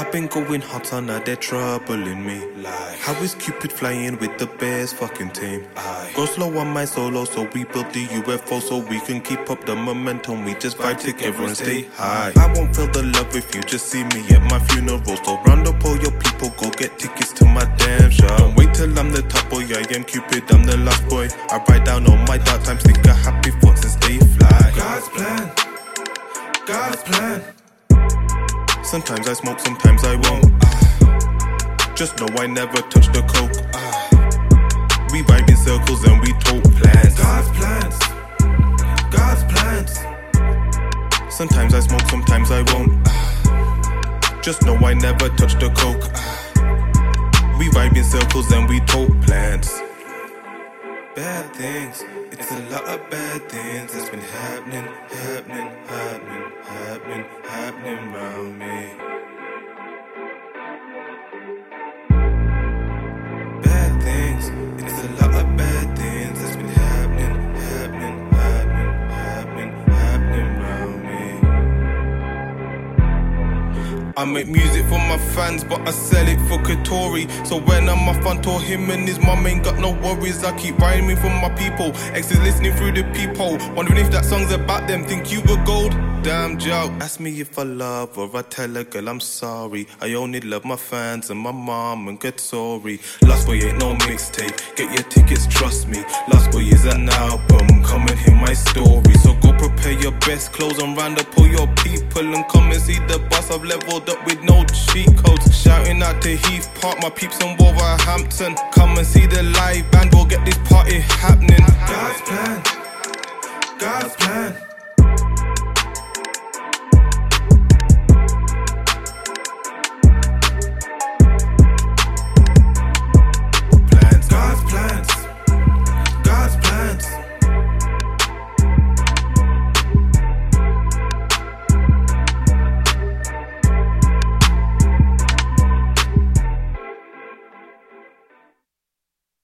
I've been going hot on now they're troubling me. Like, how is Kupid flying with the bears fucking team? I go slow on my solo, so we build the UFO so we can keep up the momentum. We just vibe together everyone stay high. I won't feel the love if you just see me at my funeral. So round up all your people, go get tickets to my damn show. Don't wait till I'm the top boy, I am Kupid, I'm the last boy. I write down all my dark times, think of happy thoughts and stay fly. God's plan, God's plan. Sometimes I smoke, sometimes I won't. Ah. Just know I never touch the coke. Ah. We vibe in circles and we talk plans. God's plans, God's plans. Sometimes I smoke, sometimes I won't. Ah. Just know I never touch the coke. We vibe in circles and we talk plans. Bad things, it's a lot of bad things that's been happening, happening, happening, happening, happening around me. Bad things, it's a lot of bad things that's been happening, happening, happening, happening, happening around me. I make music for my fans, but I sell it for Katori. So when I'm off on tour, him and his mum ain't got no worries. I keep rhyming for my people. Exes listening through the peephole, wondering if that song's about them. Think you were gold? Damn joke. Ask me if I love or I tell a girl I'm sorry. I only love my fans and my mom and sorry. Lost Boy ain't no mixtape. Get your tickets, trust me. Lost Boy is an album. Come and hear my story. So go prepare your best clothes and round up all your people and come and see the boss I've leveled up with no cheat codes. Shouting out to Heath Park, my peeps in Wolverhampton. Come and see the live band, we'll get this party happening.